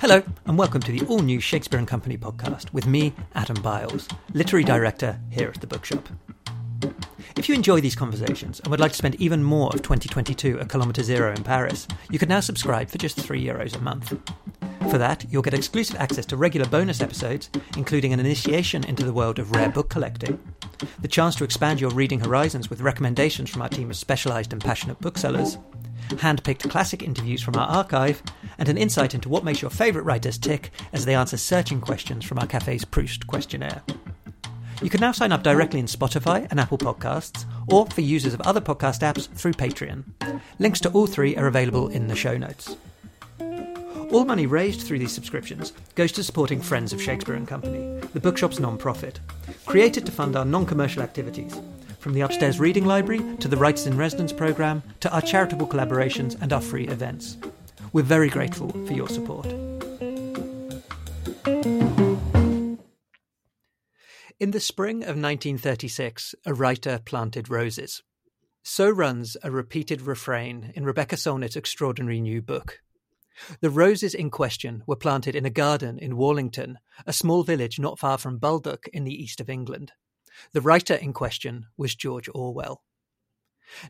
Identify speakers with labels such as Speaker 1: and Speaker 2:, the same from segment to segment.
Speaker 1: Hello, and welcome to the all new Shakespeare and Company podcast with me, Adam Biles, literary director here at the bookshop. If you enjoy these conversations and would like to spend even more of 2022 at Kilometre Zero in Paris, you can now subscribe for just €3 Euros a month. For that, you'll get exclusive access to regular bonus episodes, including an initiation into the world of rare book collecting, the chance to expand your reading horizons with recommendations from our team of specialised and passionate booksellers, hand-picked classic interviews from our archive, and an insight into what makes your favourite writers tick as they answer searching questions from our cafe's Proust questionnaire. You can now sign up directly in Spotify and Apple Podcasts, or for users of other podcast apps through Patreon. Links to all three are available in the show notes. All money raised through these subscriptions goes to supporting Friends of Shakespeare and Company, the bookshop's non-profit, created to fund our non-commercial activities, from the upstairs reading library to the Writers in Residence programme to our charitable collaborations and our free events. We're very grateful for your support. In the spring of 1936, a writer planted roses. So runs a repeated refrain in Rebecca Solnit's extraordinary new book. The roses in question were planted in a garden in Wallington, a small village not far from Baldock in the east of England. The writer in question was George Orwell.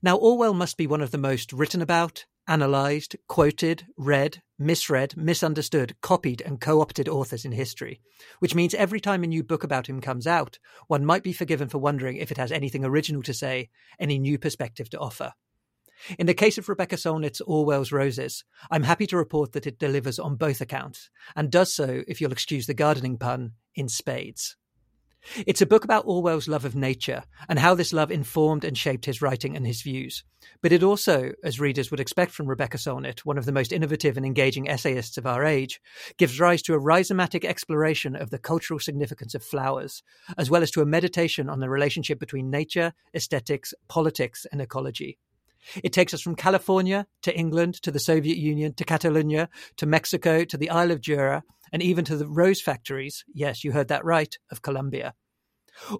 Speaker 1: Now, Orwell must be one of the most written about, analysed, quoted, read, misread, misunderstood, copied, and co opted authors in history, which means every time a new book about him comes out, one might be forgiven for wondering if it has anything original to say, any new perspective to offer. In the case of Rebecca Solnit's Orwell's Roses, I'm happy to report that it delivers on both accounts, and does so, if you'll excuse the gardening pun, in spades. It's a book about Orwell's love of nature and how this love informed and shaped his writing and his views. But it also, as readers would expect from Rebecca Solnit, one of the most innovative and engaging essayists of our age, gives rise to a rhizomatic exploration of the cultural significance of flowers, as well as to a meditation on the relationship between nature, aesthetics, politics, and ecology. It takes us from California to England to the Soviet Union to Catalonia to Mexico to the Isle of Jura and even to the rose factories, yes, you heard that right, of Colombia.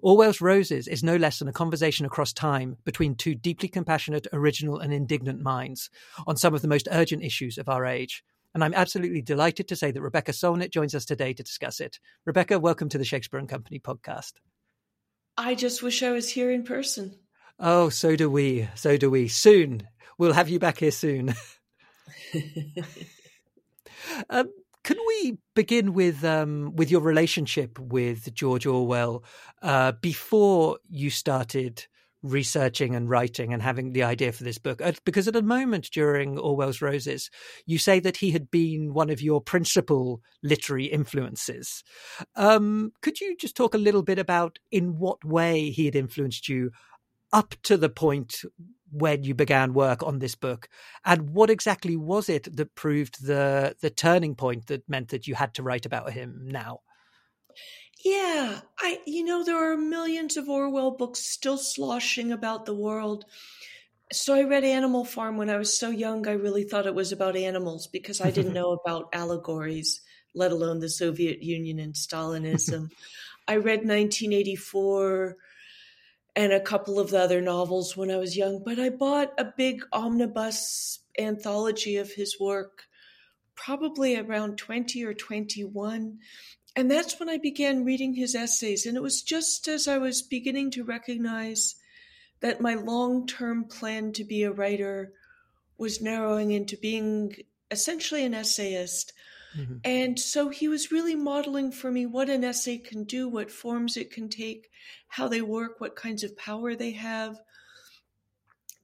Speaker 1: Orwell's Roses is no less than a conversation across time between two deeply compassionate, original, and indignant minds on some of the most urgent issues of our age. And I'm absolutely delighted to say that Rebecca Solnit joins us today to discuss it. Rebecca, welcome to the Shakespeare and Company podcast.
Speaker 2: I just wish I was here in person.
Speaker 1: Oh, so do we. So do we. Soon. We'll have you back here soon. um, can we begin with um, with your relationship with George Orwell uh, before you started researching and writing and having the idea for this book? Because at a moment during Orwell's Roses, you say that he had been one of your principal literary influences. Um, could you just talk a little bit about in what way he had influenced you up to the point when you began work on this book? And what exactly was it that proved the the turning point that meant that you had to write about him now?
Speaker 2: Yeah i you know there are millions of orwell books still sloshing about the world. So i read animal farm when i was so young i really thought it was about animals because i didn't know about allegories let alone the soviet union and stalinism. I read 1984 and a couple of the other novels when I was young, but I bought a big omnibus anthology of his work probably around 20 or 21. And that's when I began reading his essays. And it was just as I was beginning to recognize that my long term plan to be a writer was narrowing into being essentially an essayist. Mm-hmm. And so he was really modeling for me what an essay can do, what forms it can take, how they work, what kinds of power they have.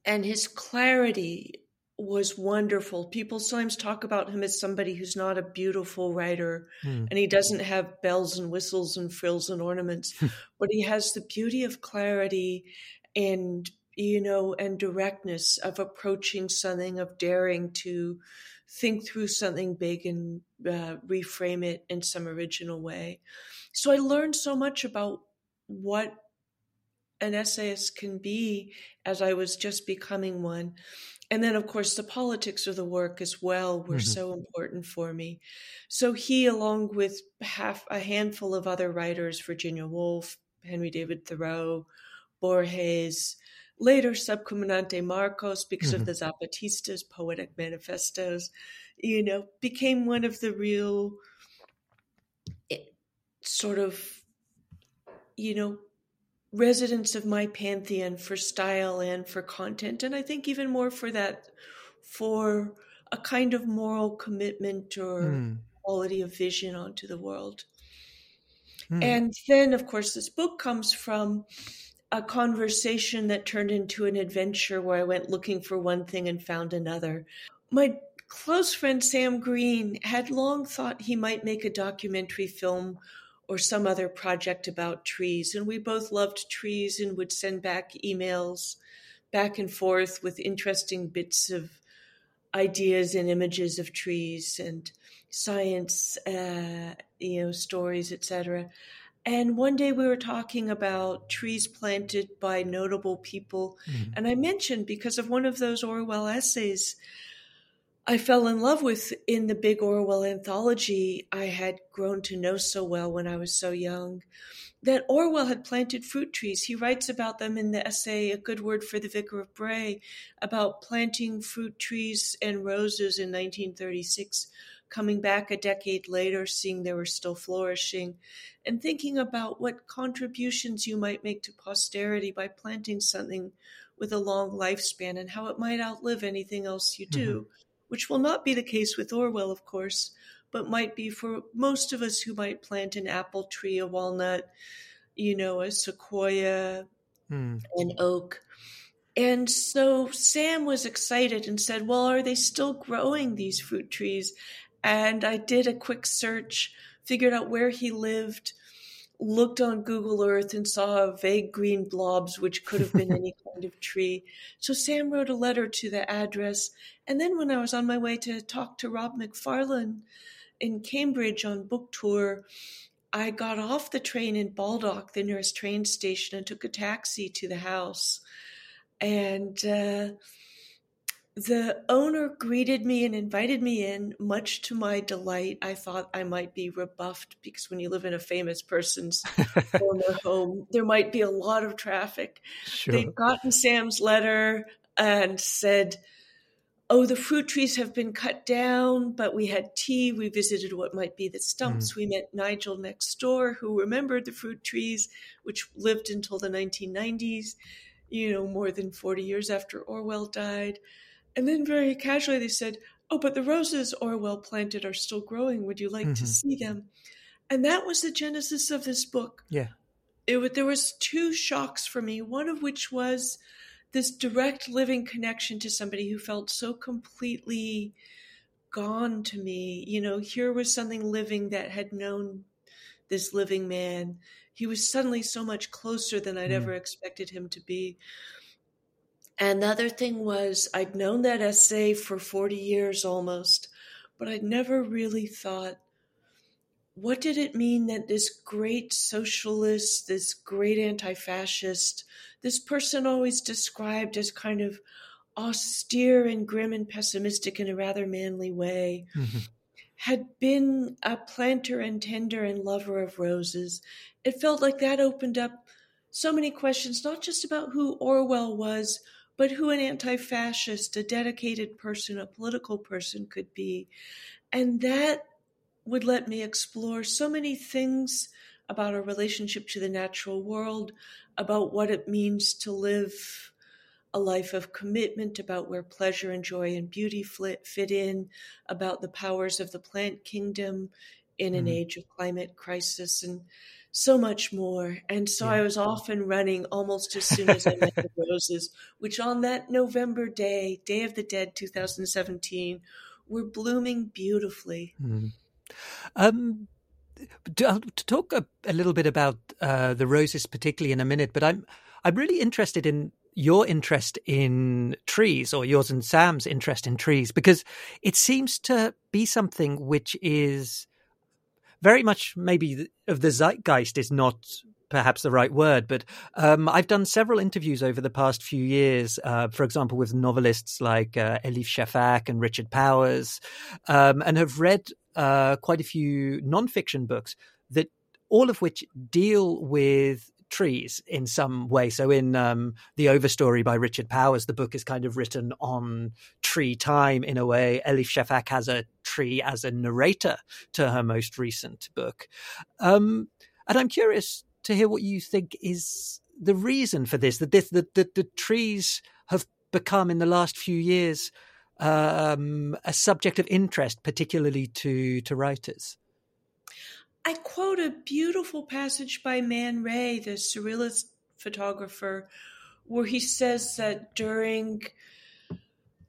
Speaker 2: And his clarity was wonderful. People sometimes talk about him as somebody who's not a beautiful writer mm. and he doesn't have bells and whistles and frills and ornaments, but he has the beauty of clarity and you know and directness of approaching something of daring to think through something big and uh, reframe it in some original way. So I learned so much about what an essayist can be as I was just becoming one. And then, of course, the politics of the work as well were mm-hmm. so important for me. So he, along with half a handful of other writers, Virginia Woolf, Henry David Thoreau, Borges, later Subcomandante Marcos, because mm-hmm. of the Zapatistas' poetic manifestos, you know, became one of the real eh, sort of, you know, residents of my pantheon for style and for content. And I think even more for that, for a kind of moral commitment or mm. quality of vision onto the world. Mm. And then, of course, this book comes from a conversation that turned into an adventure where I went looking for one thing and found another. My close friend Sam Green had long thought he might make a documentary film or some other project about trees. And we both loved trees and would send back emails back and forth with interesting bits of ideas and images of trees and science, uh, you know, stories, etc. And one day we were talking about trees planted by notable people. Mm-hmm. And I mentioned because of one of those Orwell essays I fell in love with in the big Orwell anthology I had grown to know so well when I was so young. That Orwell had planted fruit trees. He writes about them in the essay A Good Word for the Vicar of Bray about planting fruit trees and roses in 1936, coming back a decade later, seeing they were still flourishing, and thinking about what contributions you might make to posterity by planting something with a long lifespan and how it might outlive anything else you do. Mm-hmm which will not be the case with Orwell, of course, but might be for most of us who might plant an apple tree, a walnut, you know, a sequoia, mm. an oak. And so Sam was excited and said, Well, are they still growing these fruit trees? And I did a quick search, figured out where he lived, looked on Google Earth and saw vague green blobs, which could have been any kind of tree. So Sam wrote a letter to the address. And then when I was on my way to talk to Rob Macfarlane in Cambridge on book tour, I got off the train in Baldock, the nearest train station, and took a taxi to the house. And uh, the owner greeted me and invited me in, much to my delight. I thought I might be rebuffed because when you live in a famous person's former home, there might be a lot of traffic. Sure. They'd gotten Sam's letter and said, Oh, the fruit trees have been cut down, but we had tea. We visited what might be the stumps. Mm. We met Nigel next door, who remembered the fruit trees, which lived until the 1990s, you know, more than 40 years after Orwell died. And then very casually they said, Oh, but the roses Orwell planted are still growing. Would you like mm-hmm. to see them? And that was the genesis of this book.
Speaker 1: Yeah.
Speaker 2: It, there was two shocks for me, one of which was this direct living connection to somebody who felt so completely gone to me. You know, here was something living that had known this living man. He was suddenly so much closer than I'd mm. ever expected him to be. And the other thing was, I'd known that essay for 40 years almost, but I'd never really thought, what did it mean that this great socialist, this great anti fascist, this person always described as kind of austere and grim and pessimistic in a rather manly way, mm-hmm. had been a planter and tender and lover of roses. It felt like that opened up so many questions, not just about who Orwell was but who an anti fascist, a dedicated person, a political person could be. And that would let me explore so many things about our relationship to the natural world, about what it means to live a life of commitment, about where pleasure and joy and beauty fit in, about the powers of the plant kingdom in an mm-hmm. age of climate crisis. And so much more. And so yeah. I was off and running almost as soon as I met the roses, which on that November day, Day of the Dead 2017, were blooming beautifully.
Speaker 1: Mm. Um, to, to talk a, a, little bit about uh, the roses, particularly in a minute, but I'm I'm really interested in your interest in trees or yours and Sam's interest in trees because it seems to be something which is very much maybe of the zeitgeist is not perhaps the right word, but um, I've done several interviews over the past few years, uh, for example, with novelists like uh, Elif Shafak and Richard Powers, um, and have read uh, quite a few nonfiction books that all of which deal with trees in some way. So in um, the Overstory by Richard Powers, the book is kind of written on tree time in a way. Elif Shafak has a tree as a narrator to her most recent book. Um, and I'm curious to hear what you think is the reason for this, that this, that, the trees have become in the last few years um, a subject of interest, particularly to, to writers.
Speaker 2: I quote a beautiful passage by Man Ray, the surrealist photographer, where he says that during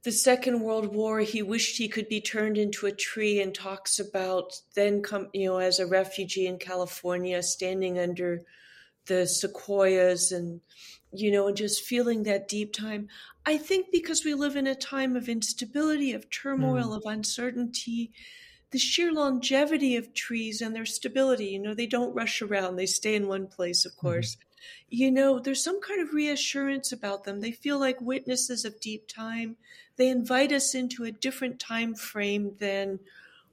Speaker 2: the Second World War, he wished he could be turned into a tree and talks about then come, you know, as a refugee in California, standing under the sequoias and, you know, and just feeling that deep time. I think because we live in a time of instability, of turmoil, mm. of uncertainty, the sheer longevity of trees and their stability. You know, they don't rush around, they stay in one place, of mm-hmm. course. Mm-hmm. You know, there's some kind of reassurance about them. They feel like witnesses of deep time. They invite us into a different time frame than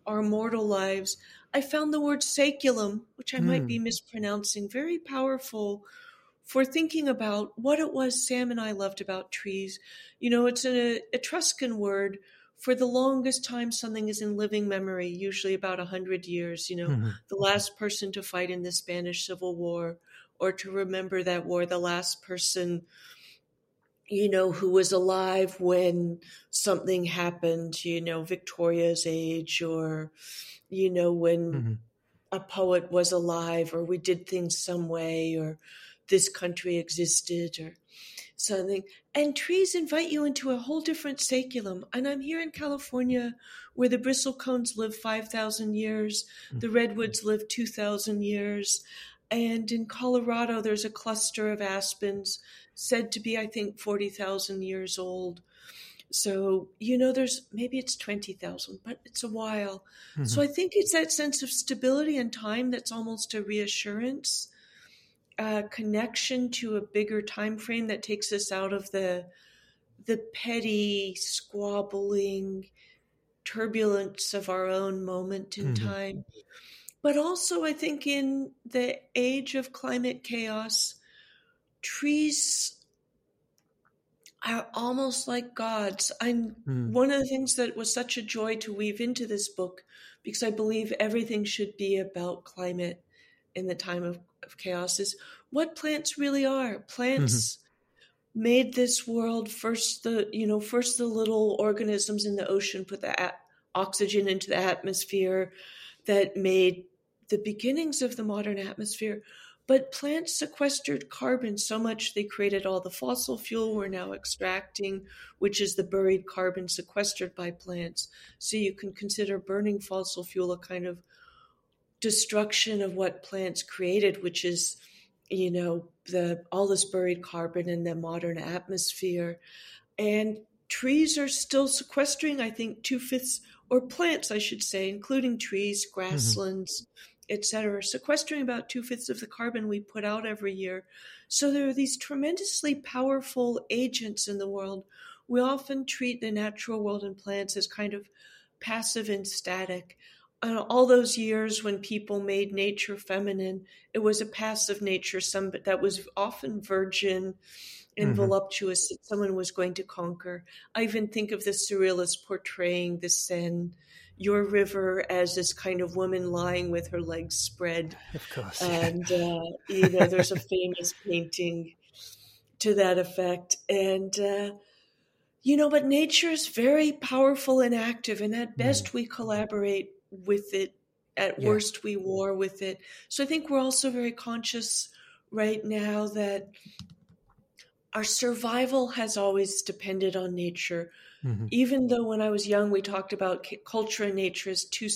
Speaker 2: our mortal lives. I found the word saeculum, which I mm. might be mm. mispronouncing, very powerful for thinking about what it was Sam and I loved about trees. You know, it's an Etruscan word for the longest time something is in living memory, usually about a hundred years, you know, mm-hmm. the last person to fight in the Spanish Civil War or to remember that war, the last person, you know, who was alive when something happened, you know, Victoria's age or, you know, when mm-hmm. a poet was alive or we did things some way or this country existed or something. And trees invite you into a whole different saeculum. And I'm here in California where the bristlecones live 5,000 years, mm. the redwoods live 2,000 years. And in Colorado, there's a cluster of aspens said to be, I think, 40,000 years old. So, you know, there's maybe it's 20,000, but it's a while. Mm-hmm. So I think it's that sense of stability and time that's almost a reassurance a connection to a bigger time frame that takes us out of the the petty squabbling turbulence of our own moment in mm-hmm. time but also i think in the age of climate chaos trees are almost like gods i'm mm. one of the things that was such a joy to weave into this book because i believe everything should be about climate in the time of of chaos is what plants really are. Plants mm-hmm. made this world first the you know first the little organisms in the ocean put the a- oxygen into the atmosphere that made the beginnings of the modern atmosphere. But plants sequestered carbon so much they created all the fossil fuel we're now extracting, which is the buried carbon sequestered by plants. So you can consider burning fossil fuel a kind of destruction of what plants created, which is, you know, the all this buried carbon in the modern atmosphere. And trees are still sequestering, I think, two fifths, or plants, I should say, including trees, mm-hmm. grasslands, mm-hmm. etc., sequestering about two fifths of the carbon we put out every year. So there are these tremendously powerful agents in the world. We often treat the natural world and plants as kind of passive and static all those years when people made nature feminine, it was a passive nature, some that was often virgin and mm-hmm. voluptuous that someone was going to conquer. I even think of the surrealists portraying the Seine, your river, as this kind of woman lying with her legs spread.
Speaker 1: Of course,
Speaker 2: and uh, you know, there's a famous painting to that effect, and. Uh, you know, but nature is very powerful and active, and at best mm. we collaborate with it. At yeah. worst, we war with it. So I think we're also very conscious right now that our survival has always depended on nature. Mm-hmm. Even though when I was young, we talked about culture and nature as two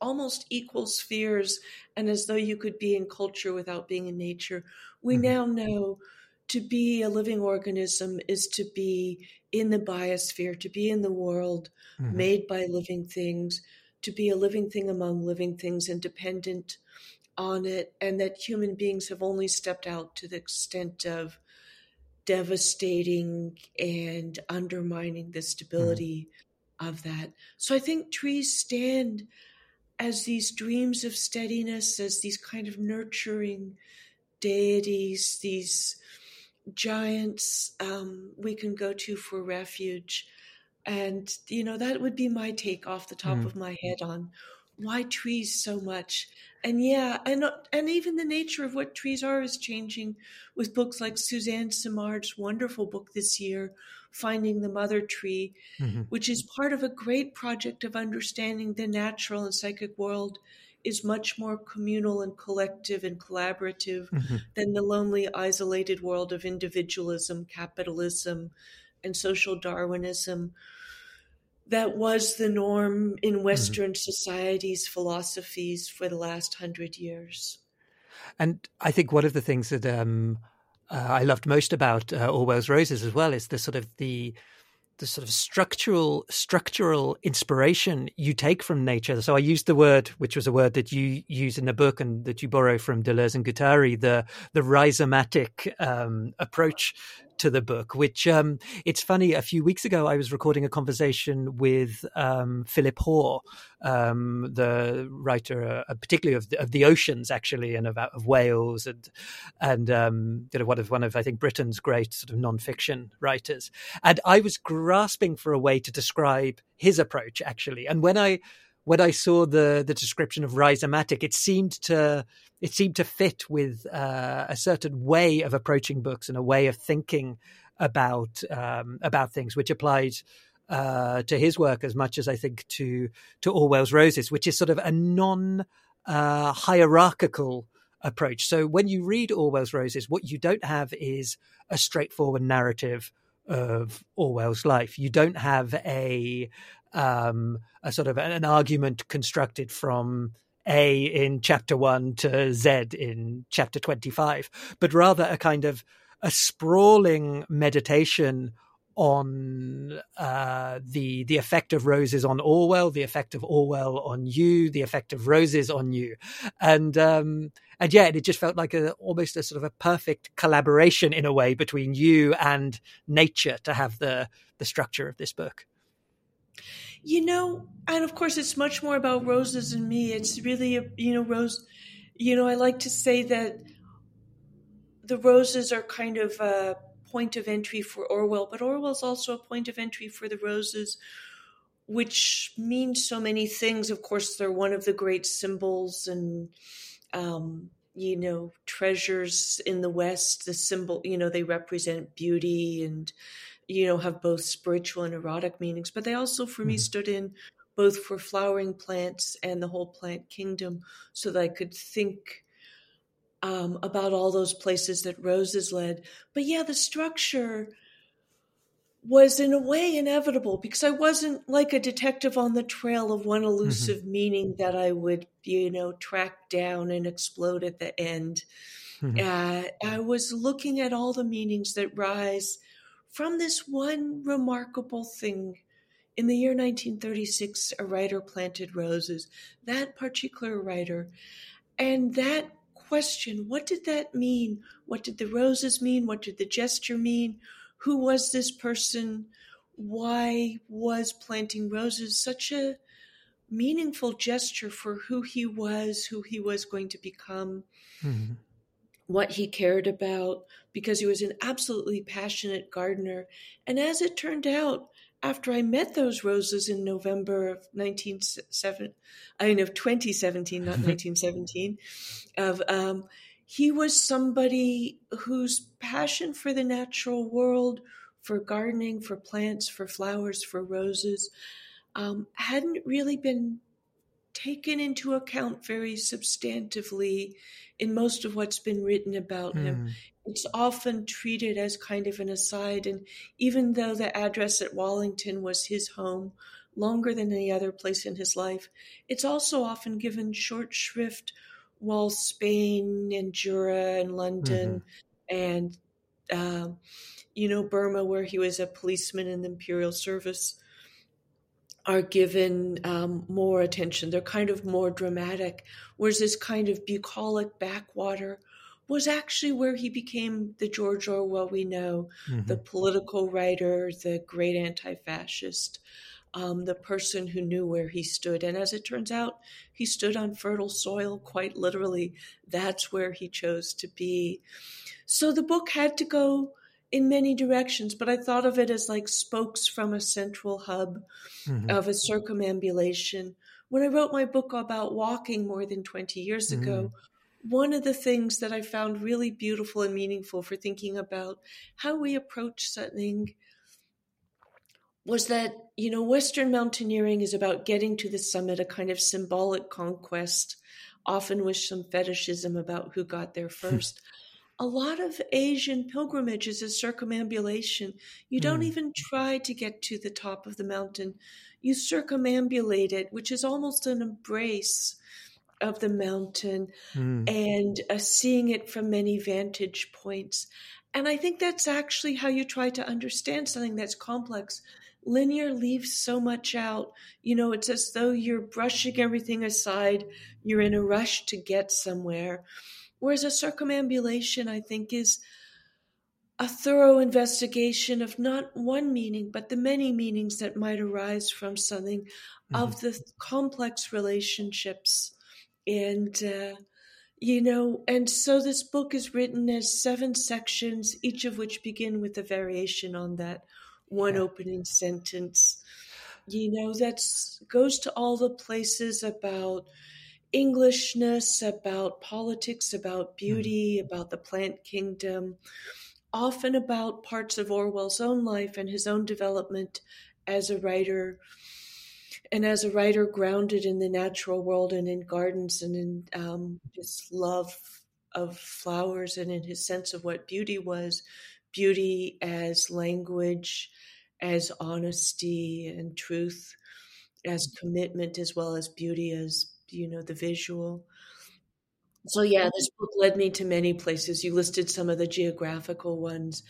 Speaker 2: almost equal spheres, and as though you could be in culture without being in nature, we mm-hmm. now know to be a living organism is to be in the biosphere, to be in the world mm-hmm. made by living things, to be a living thing among living things and dependent on it, and that human beings have only stepped out to the extent of devastating and undermining the stability mm. of that. So I think trees stand as these dreams of steadiness, as these kind of nurturing deities, these giants um, we can go to for refuge. And, you know, that would be my take off the top mm. of my head on why trees so much. And yeah, and and even the nature of what trees are is changing with books like Suzanne Simard's wonderful book this year, Finding the Mother Tree, mm-hmm. which is part of a great project of understanding the natural and psychic world is much more communal and collective and collaborative mm-hmm. than the lonely, isolated world of individualism, capitalism, and social Darwinism that was the norm in mm-hmm. Western mm-hmm. societies' philosophies for the last hundred years.
Speaker 1: And I think one of the things that um, uh, I loved most about uh, Orwell's Roses as well is the sort of the the sort of structural structural inspiration you take from nature. So I used the word, which was a word that you use in the book and that you borrow from Deleuze and Guattari, the the rhizomatic um, approach to the book, which um, it's funny. A few weeks ago, I was recording a conversation with um, Philip Hoare, um, the writer, uh, particularly of the, of the, oceans, actually, and about of whales, and and um, you know, one of one of I think Britain's great sort of nonfiction writers. And I was grasping for a way to describe his approach, actually. And when I when I saw the the description of rhizomatic, it seemed to it seemed to fit with uh, a certain way of approaching books and a way of thinking about um, about things, which applied uh, to his work as much as I think to to Orwell's Roses, which is sort of a non uh, hierarchical approach. So when you read Orwell's Roses, what you don't have is a straightforward narrative of Orwell's life. You don't have a um, a sort of an argument constructed from A in chapter one to Z in chapter 25, but rather a kind of a sprawling meditation on uh, the the effect of roses on Orwell, the effect of Orwell on you, the effect of roses on you, and um, and yeah, it just felt like a almost a sort of a perfect collaboration in a way between you and nature to have the the structure of this book.
Speaker 2: You know, and of course, it's much more about roses and me. It's really, a, you know, rose. You know, I like to say that the roses are kind of a point of entry for Orwell, but Orwell's also a point of entry for the roses, which means so many things. Of course, they're one of the great symbols and, um, you know, treasures in the West. The symbol, you know, they represent beauty and you know, have both spiritual and erotic meanings, but they also, for mm-hmm. me, stood in both for flowering plants and the whole plant kingdom so that I could think um, about all those places that roses led. But yeah, the structure was in a way inevitable because I wasn't like a detective on the trail of one elusive mm-hmm. meaning that I would, you know, track down and explode at the end. Mm-hmm. Uh, I was looking at all the meanings that rise from this one remarkable thing. In the year 1936, a writer planted roses, that particular writer. And that question, what did that mean? What did the roses mean? What did the gesture mean? Who was this person? Why was planting roses such a meaningful gesture for who he was, who he was going to become? Mm-hmm what he cared about because he was an absolutely passionate gardener. And as it turned out, after I met those roses in November of 1917, I mean of 2017, not 1917, of um, he was somebody whose passion for the natural world, for gardening, for plants, for flowers, for roses, um, hadn't really been taken into account very substantively in most of what's been written about mm. him. It's often treated as kind of an aside. And even though the address at Wallington was his home longer than any other place in his life, it's also often given short shrift while Spain and Jura and London mm-hmm. and, uh, you know, Burma, where he was a policeman in the imperial service are given um, more attention. They're kind of more dramatic. Whereas this kind of bucolic backwater was actually where he became the George Orwell we know, mm-hmm. the political writer, the great anti fascist. um, the person who knew where he stood. And as it turns out, he stood on fertile soil, quite literally. That's where he chose to be. So the book had to go in many directions, but I thought of it as like spokes from a central hub mm-hmm. of a circumambulation. When I wrote my book about walking more than 20 years mm-hmm. One of the things that I found really beautiful and meaningful for thinking about how we approach something was that, you know, Western mountaineering is about getting to the summit, a kind of symbolic conquest, often with some fetishism about who got there first. a lot of Asian pilgrimage is a circumambulation. You don't mm. even try to get to the top of the mountain. You circumambulate it, which is almost an embrace of the mountain mm. and uh, seeing it from many vantage points. And I think that's actually how you try to understand something that's complex linear leaves so much out. You know, it's as though you're brushing everything aside, you're in a rush to get somewhere. Whereas a circumambulation, I think, is a thorough investigation of not one meaning, but the many meanings that might arise from something, mm-hmm. of the complex relationships. And, uh, you know, and so this book is written as seven sections, each of which begin with a variation on that one yeah. opening sentence. You know, that goes to all the places about Englishness, about politics, about beauty, mm-hmm. about the plant kingdom, often about parts of Orwell's own life and his own development as a writer. And as a writer grounded in the natural world and in gardens and in um, his love of flowers and in his sense of what beauty was, beauty as language, as honesty and truth, as commitment, as well as beauty, as, you know, the visual. So, yeah, this book led me to many places. You listed some of the geographical ones,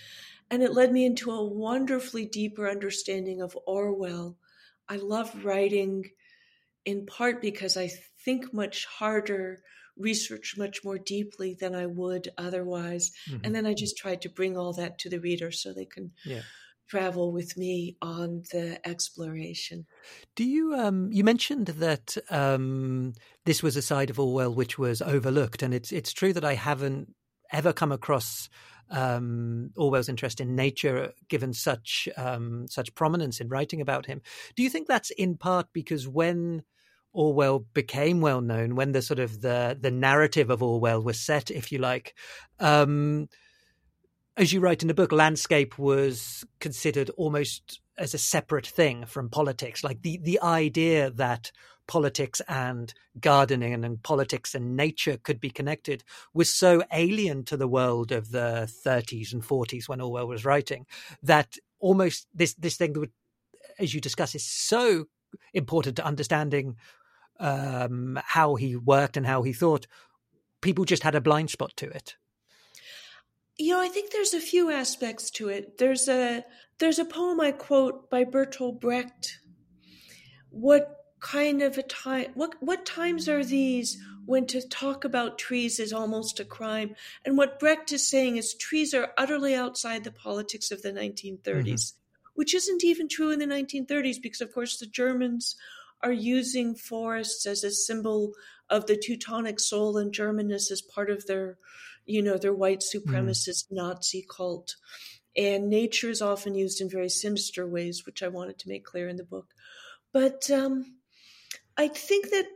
Speaker 2: and it led me into a wonderfully deeper understanding of Orwell. I love writing in part because I think much harder research much more deeply than I would otherwise. Mm-hmm. And then I just tried to bring all that to the reader so they can yeah. travel with me on the exploration.
Speaker 1: Do you um you mentioned that um this was a side of Orwell which was overlooked and it's it's true that I haven't ever come across um, Orwell's interest in nature, given such um, such prominence in writing about him. Do you think that's in part because when Orwell became well known, when the sort of the the narrative of Orwell was set, if you like. Um, as you write in the book, landscape was considered almost as a separate thing from politics. Like the the idea that politics and gardening and politics and nature could be connected was so alien to the world of the 30s and 40s when Orwell was writing that almost this this thing that would, as you discuss is so important to understanding um, how he worked and how he thought, people just had a blind spot to it.
Speaker 2: You know, I think there's a few aspects to it. There's a there's a poem I quote by Bertolt Brecht. What kind of a time what what times are these when to talk about trees is almost a crime? And what Brecht is saying is trees are utterly outside the politics of the 1930s, mm-hmm. which isn't even true in the 1930s because of course the Germans are using forests as a symbol of the Teutonic soul and Germanness as part of their, you know, their white hmm. supremacist mm. Nazi cult. And nature is often used in very sinister ways, which I wanted to make clear in the book. But um, I think that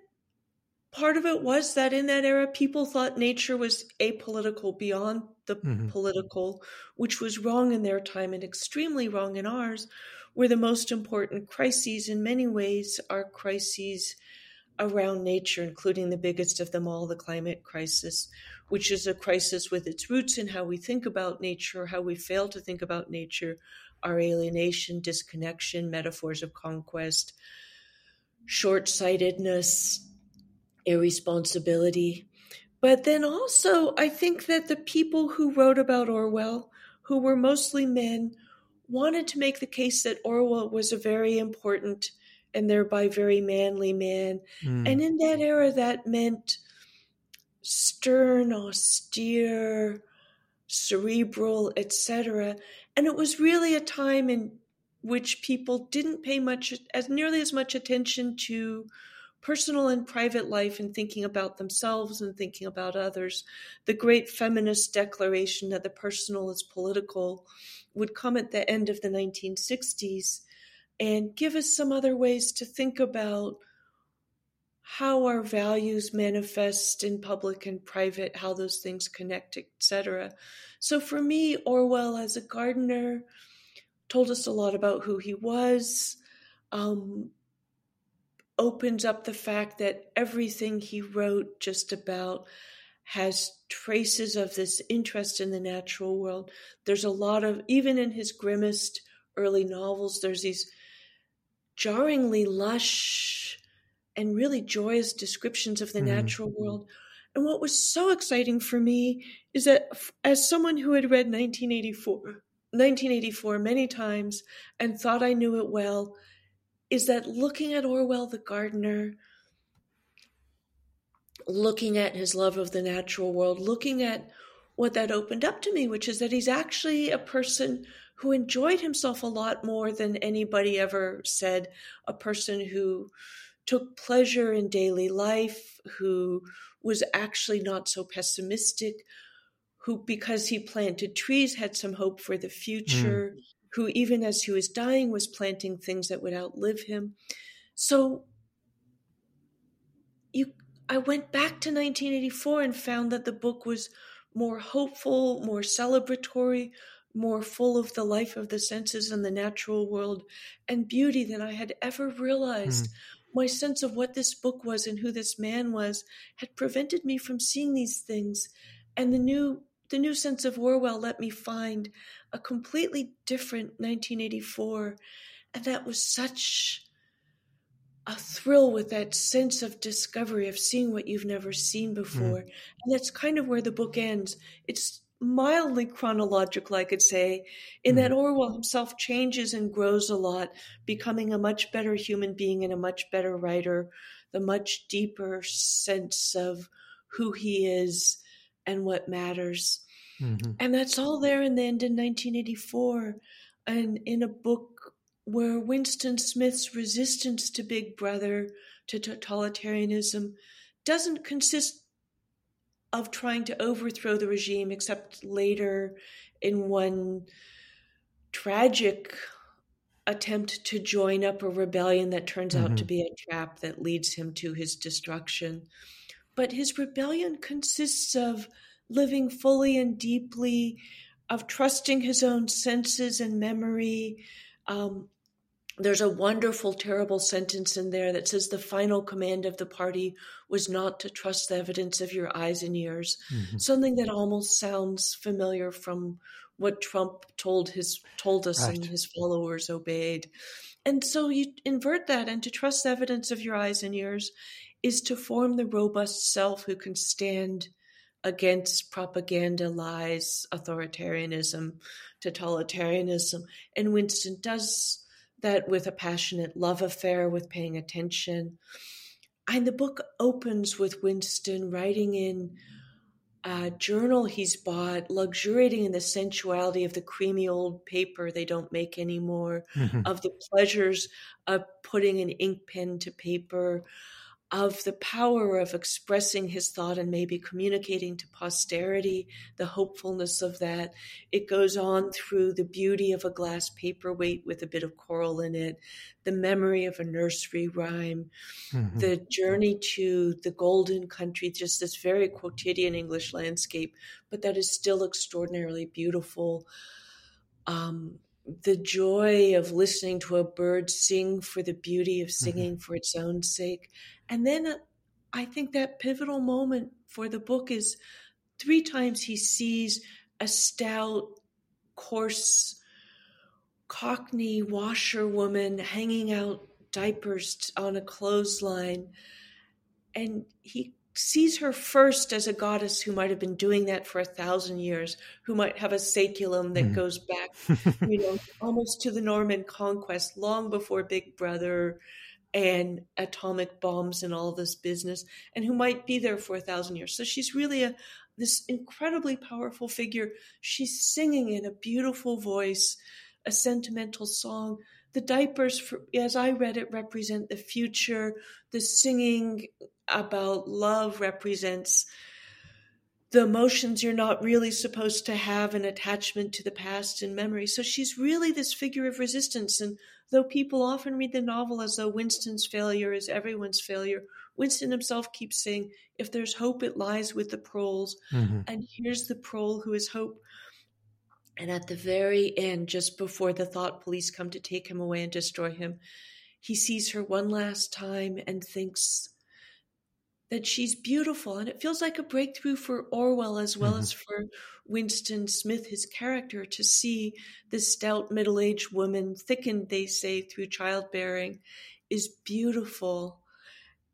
Speaker 2: part of it was that in that era, people thought nature was apolitical beyond the mm-hmm. political, which was wrong in their time and extremely wrong in ours where the most important crises in many ways are crises around nature, including the biggest of them all, the climate crisis, which is a crisis with its roots in how we think about nature, how we fail to think about nature, our alienation, disconnection, metaphors of conquest, short sightedness, irresponsibility. But then also, I think that the people who wrote about Orwell, who were mostly men, wanted to make the case that Orwell was a very important and thereby very manly man. Mm. And in that era, that meant stern, austere, cerebral, etc. And it was really a time in which people didn't pay much as nearly as much attention to personal and private life and thinking about themselves and thinking about others. The great feminist declaration that the personal is political would come at the end of the 1960s and give us some other ways to think about how our values manifest in public and private, how those things connect, etc. So for me, Orwell as a gardener told us a lot about who he was, um, opens up the fact that everything he wrote just about has traces of this interest in the natural world. There's a lot of, even in his grimmest early novels, there's these jarringly lush and really joyous descriptions of the mm. natural world. And what was so exciting for me is that as someone who had read 1984, 1984 many times and thought I knew it well, is that looking at Orwell the gardener, looking at his love of the natural world, looking at what that opened up to me, which is that he's actually a person who enjoyed himself a lot more than anybody ever said, a person who took pleasure in daily life, who was actually not so pessimistic, who, because he planted trees, had some hope for the future, mm. who, even as he was dying, was planting things that would outlive him. So you, I went back to 1984 and found that the book was more hopeful, more celebratory, more full of the life of the senses and the natural world and beauty than I had ever realized. Mm. My sense of what this book was and who this man was had prevented me from seeing these things. And the new the new sense of Orwell let me find a completely different 1984. And that was such a thrill with that sense of discovery of seeing what you've never seen before. Mm. And that's kind of where the book ends. It's mildly chronological, I could say, in that mm-hmm. Orwell himself changes and grows a lot, becoming a much better human being and a much better writer, the much deeper sense of who he is and what matters. Mm-hmm. And that's all there in the end in 1984. And in a book where Winston Smith's resistance to Big Brother, to totalitarianism, doesn't consist of trying to overthrow the regime, except later in one tragic attempt to join up a rebellion that turns mm-hmm. out to mm-hmm. be a trap that leads him to his destruction. But his rebellion consists of living fully and deeply, of trusting his own senses and memory, um, there's a wonderful, terrible sentence in there that says the final command of the party was not to trust the evidence of your eyes and ears. Mm-hmm. Something that almost sounds familiar from what Trump told his told us right. and his followers obeyed. And so you invert that and to trust the evidence of your eyes and ears is to form the robust self who can stand against propaganda, lies, authoritarianism, totalitarianism. And Winston does that with a passionate love affair, with paying attention. And the book opens with Winston writing in a journal he's bought, luxuriating in the sensuality of the creamy old paper they don't make anymore, mm-hmm. of the pleasures of putting an ink pen to paper, of the power of expressing his thought and maybe communicating to posterity, the hopefulness of that. It goes on through the beauty of a glass paperweight with a bit of coral in it, the memory of a nursery rhyme, mm-hmm. the journey to the golden country, just this very quotidian English landscape, but that is still extraordinarily beautiful. Um, the joy of listening to a bird sing for the beauty of mm-hmm. singing mm-hmm. for its own sake and then I think that pivotal moment for the book is three times he sees a stout, coarse, cockney washerwoman hanging out diapers on a clothesline. And he sees her first as a goddess who might have been doing that for a thousand years, who might have a saeculum that mm. goes back, you know, almost to the Norman conquest, long before Big Brother and atomic bombs and all this business, and who might be there for a thousand years. So she's really a this incredibly powerful figure. She's singing in a beautiful voice, a sentimental song. The diapers, for, as I read it, represent the future. The singing about love represents the emotions you're not really supposed to have an attachment to the past and memory. So she's really this figure of resistance. And though people often read the novel as though Winston's failure is everyone's failure, Winston himself keeps saying, if there's hope, it lies with the proles. Mm-hmm. And here's the prole who is hope. And at the very end, just before the thought police come to take him away and destroy him, he sees her one last time and thinks, that she's beautiful and it feels like a breakthrough for Orwell as well mm-hmm. as for Winston Smith, his character, to see this stout middle aged woman, thickened, they say, through childbearing, is beautiful.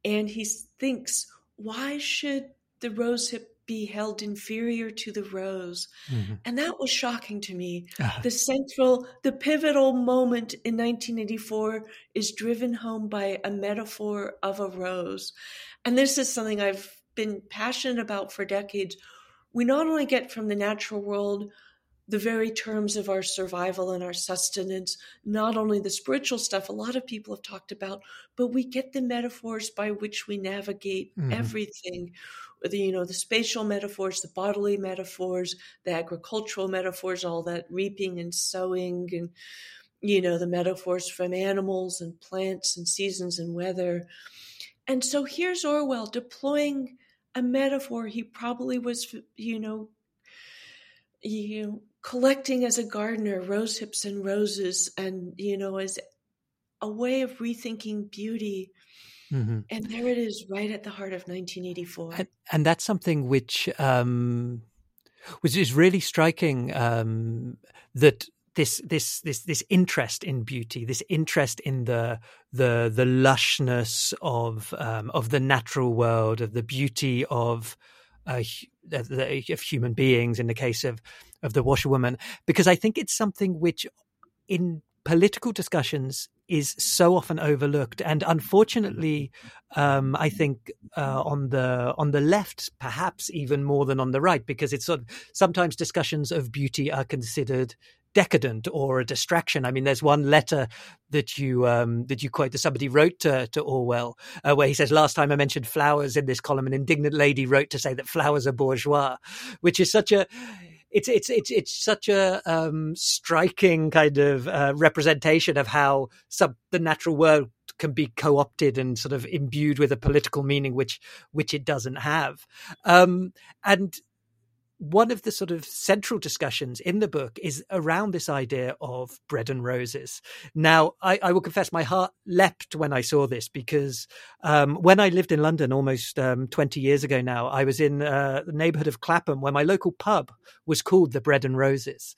Speaker 2: And he thinks, why should the rosehip be held inferior to the rose? Mm-hmm. And that was shocking to me. Ah. The central, the pivotal moment in 1984 is driven home by a metaphor of a rose and this is something I've been passionate about for decades. We not only get from the natural world the very terms of our survival and our sustenance, not only the spiritual stuff a lot of people have talked about, but we get the metaphors by which we navigate mm-hmm. everything. The, you know, the spatial metaphors, the bodily metaphors, the agricultural metaphors, all that reaping and sowing and, you know, the metaphors from animals and plants and seasons and weather. And so here's Orwell deploying a metaphor he probably was, you know, you know, collecting as a gardener rose hips and roses, and you know, as a way of rethinking beauty. Mm-hmm. And there it is, right at the heart of 1984.
Speaker 1: And, and that's something which um, which is really striking. Um, that this this this this interest in beauty, this interest in the the the lushness of um, of the natural world, of the beauty of uh, of human beings. In the case of of the washerwoman, because I think it's something which in political discussions is so often overlooked, and unfortunately, um, I think uh, on the on the left, perhaps even more than on the right, because it's sort of sometimes discussions of beauty are considered decadent or a distraction. I mean, there's one letter that you um, that you quote that somebody wrote to, to Orwell, uh, where he says, "Last time I mentioned flowers in this column, an indignant lady wrote to say that flowers are bourgeois," which is such a it's it's it's it's such a um, striking kind of uh, representation of how sub the natural world can be co-opted and sort of imbued with a political meaning which which it doesn't have um, and one of the sort of central discussions in the book is around this idea of bread and roses. Now, I, I will confess my heart leapt when I saw this because um, when I lived in London almost um, 20 years ago now, I was in uh, the neighborhood of Clapham where my local pub was called the Bread and Roses.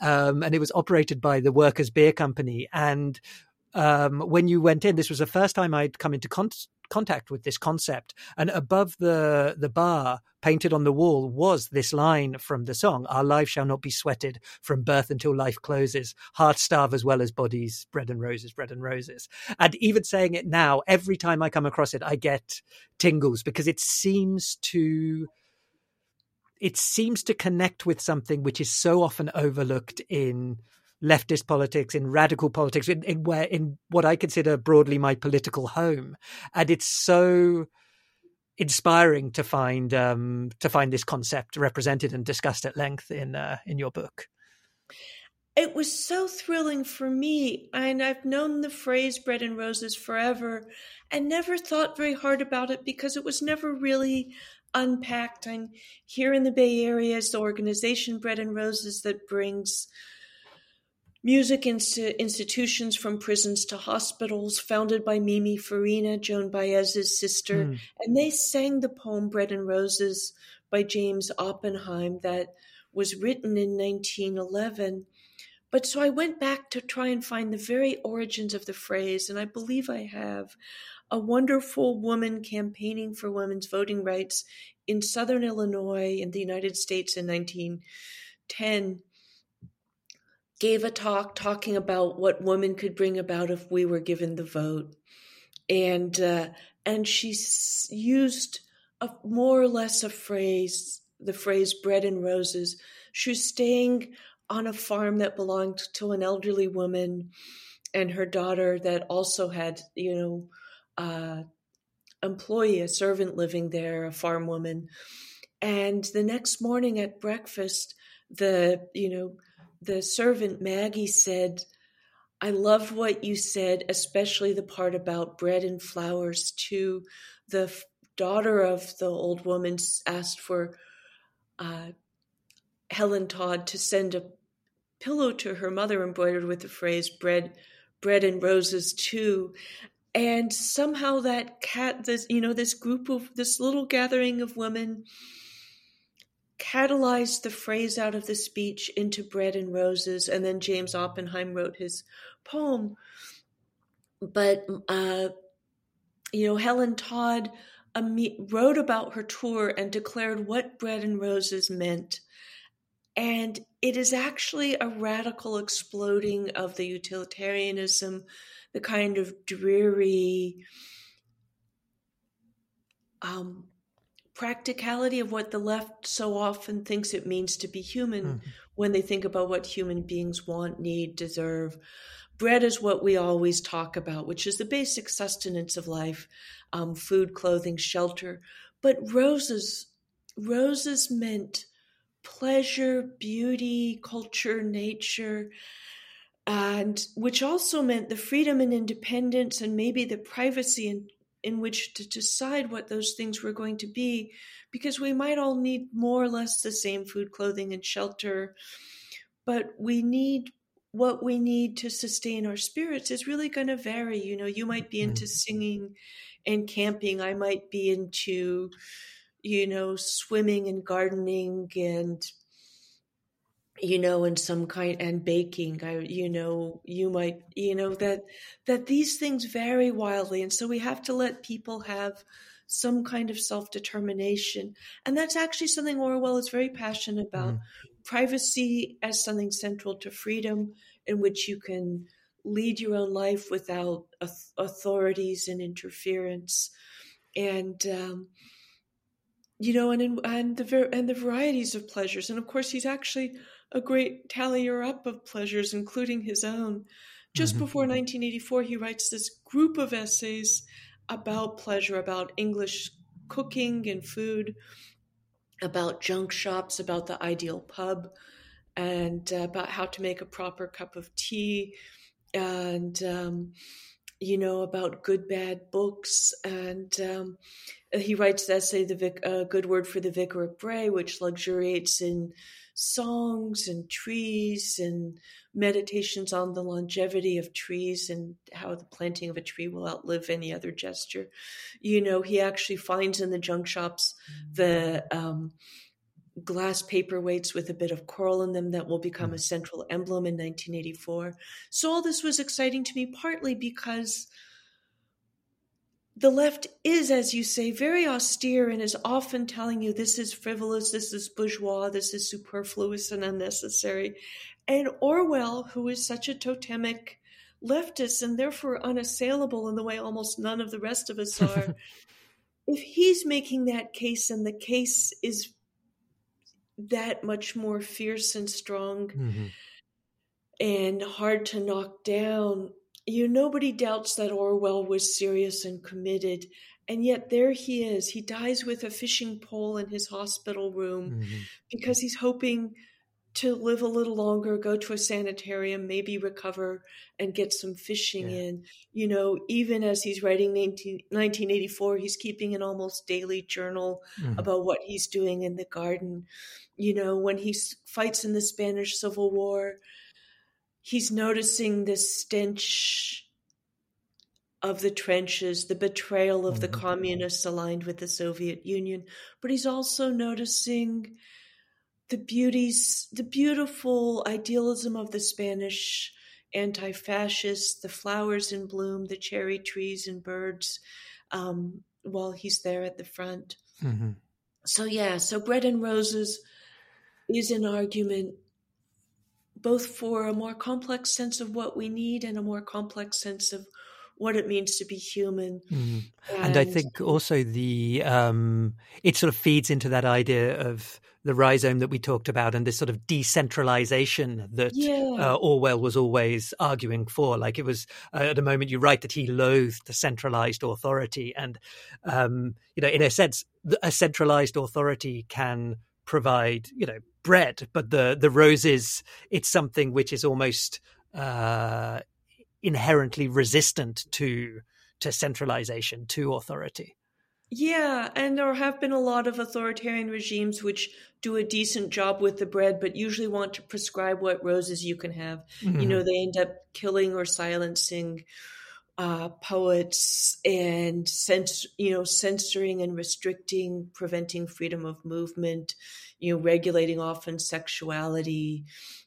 Speaker 1: Um, and it was operated by the Workers' Beer Company. And um, when you went in, this was the first time I'd come into con- contact with this concept. And above the the bar, painted on the wall, was this line from the song: "Our life shall not be sweated from birth until life closes. Hearts starve as well as bodies. Bread and roses, bread and roses." And even saying it now, every time I come across it, I get tingles because it seems to it seems to connect with something which is so often overlooked in leftist politics, in radical politics, in, in where in what I consider broadly my political home, and it's so inspiring to find um, to find this concept represented and discussed at length in uh, in your book.
Speaker 2: It was so thrilling for me, and I've known the phrase "bread and roses" forever, and never thought very hard about it because it was never really unpacked. And here in the Bay Area is the organization Bread and Roses that brings music inst- institutions from prisons to hospitals, founded by Mimi Farina, Joan Baez's sister. Mm. And they sang the poem Bread and Roses by James Oppenheim that was written in 1911. But so I went back to try and find the very origins of the phrase, and I believe I have. A wonderful woman campaigning for women's voting rights in southern Illinois in the United States in 1910 gave a talk talking about what women could bring about if we were given the vote, and uh, and she used a more or less a phrase, the phrase "bread and roses." She was staying on a farm that belonged to an elderly woman and her daughter that also had, you know, uh, employee, a servant living there, a farm woman. And the next morning at breakfast, the, you know, the servant Maggie said, I love what you said, especially the part about bread and flowers to the daughter of the old woman asked for uh, Helen Todd to send a pillow to her mother embroidered with the phrase bread bread and roses too. And somehow that cat this you know this group of this little gathering of women catalyzed the phrase out of the speech into bread and roses and then james oppenheim wrote his poem. But uh, you know helen todd wrote about her tour and declared what bread and roses meant. And it is actually a radical exploding of the utilitarianism, the kind of dreary um, practicality of what the left so often thinks it means to be human mm-hmm. when they think about what human beings want, need, deserve. Bread is what we always talk about, which is the basic sustenance of life um, food, clothing, shelter. But roses, roses meant pleasure, beauty, culture, nature, and which also meant the freedom and independence and maybe the privacy in, in which to decide what those things were going to be, because we might all need more or less the same food, clothing, and shelter, but we need what we need to sustain our spirits is really going to vary. You know, you might be into mm. singing and camping, I might be into you know, swimming and gardening and you know, and some kind and baking. I, you know, you might, you know, that that these things vary wildly, and so we have to let people have some kind of self determination, and that's actually something Orwell is very passionate about. Mm-hmm. Privacy as something central to freedom, in which you can lead your own life without authorities and interference, and um, you know, and in, and the and the varieties of pleasures, and of course, he's actually a great tallier up of pleasures, including his own. Just mm-hmm. before 1984, he writes this group of essays about pleasure, about English cooking and food, about junk shops, about the ideal pub, and uh, about how to make a proper cup of tea, and um, you know about good bad books. And um, he writes the essay the Vic, uh, good word for the vicar of bray which luxuriates in songs and trees and meditations on the longevity of trees and how the planting of a tree will outlive any other gesture. You know he actually finds in the junk shops the um, glass paperweights with a bit of coral in them that will become mm. a central emblem in 1984. So all this was exciting to me partly because the left is, as you say, very austere and is often telling you this is frivolous, this is bourgeois, this is superfluous and unnecessary. And Orwell, who is such a totemic leftist and therefore unassailable in the way almost none of the rest of us are, if he's making that case and the case is that much more fierce and strong mm-hmm. and hard to knock down. You nobody doubts that Orwell was serious and committed, and yet there he is. He dies with a fishing pole in his hospital room mm-hmm. because he's hoping to live a little longer, go to a sanitarium, maybe recover and get some fishing yeah. in. You know, even as he's writing 19, 1984, he's keeping an almost daily journal mm-hmm. about what he's doing in the garden. You know, when he fights in the Spanish Civil War, he's noticing this stench of the trenches, the betrayal of mm-hmm. the communists aligned with the Soviet Union, but he's also noticing the beauties, the beautiful idealism of the Spanish anti fascists, the flowers in bloom, the cherry trees and birds um, while he's there at the front. Mm-hmm. So, yeah, so Bread and Roses is an argument both for a more complex sense of what we need and a more complex sense of what it means to be human.
Speaker 1: Mm. And, and, I think also the um, it sort of feeds into that idea of the rhizome that we talked about and this sort of decentralization that yeah. uh, Orwell was always arguing for. Like it was uh, at a moment you write that he loathed the centralized authority, and um, you know, in a sense, a centralized authority can provide you know bread, but the the roses it's something which is almost uh, inherently resistant to to centralization to authority.
Speaker 2: Yeah, and there have been a lot of authoritarian regimes which do a decent job with the bread, but usually want to prescribe what roses you can have. Mm-hmm. You know, mm-hmm. they end up killing or silencing uh, poets and cens- you know censoring and restricting, preventing freedom of movement. You know, regulating often sexuality,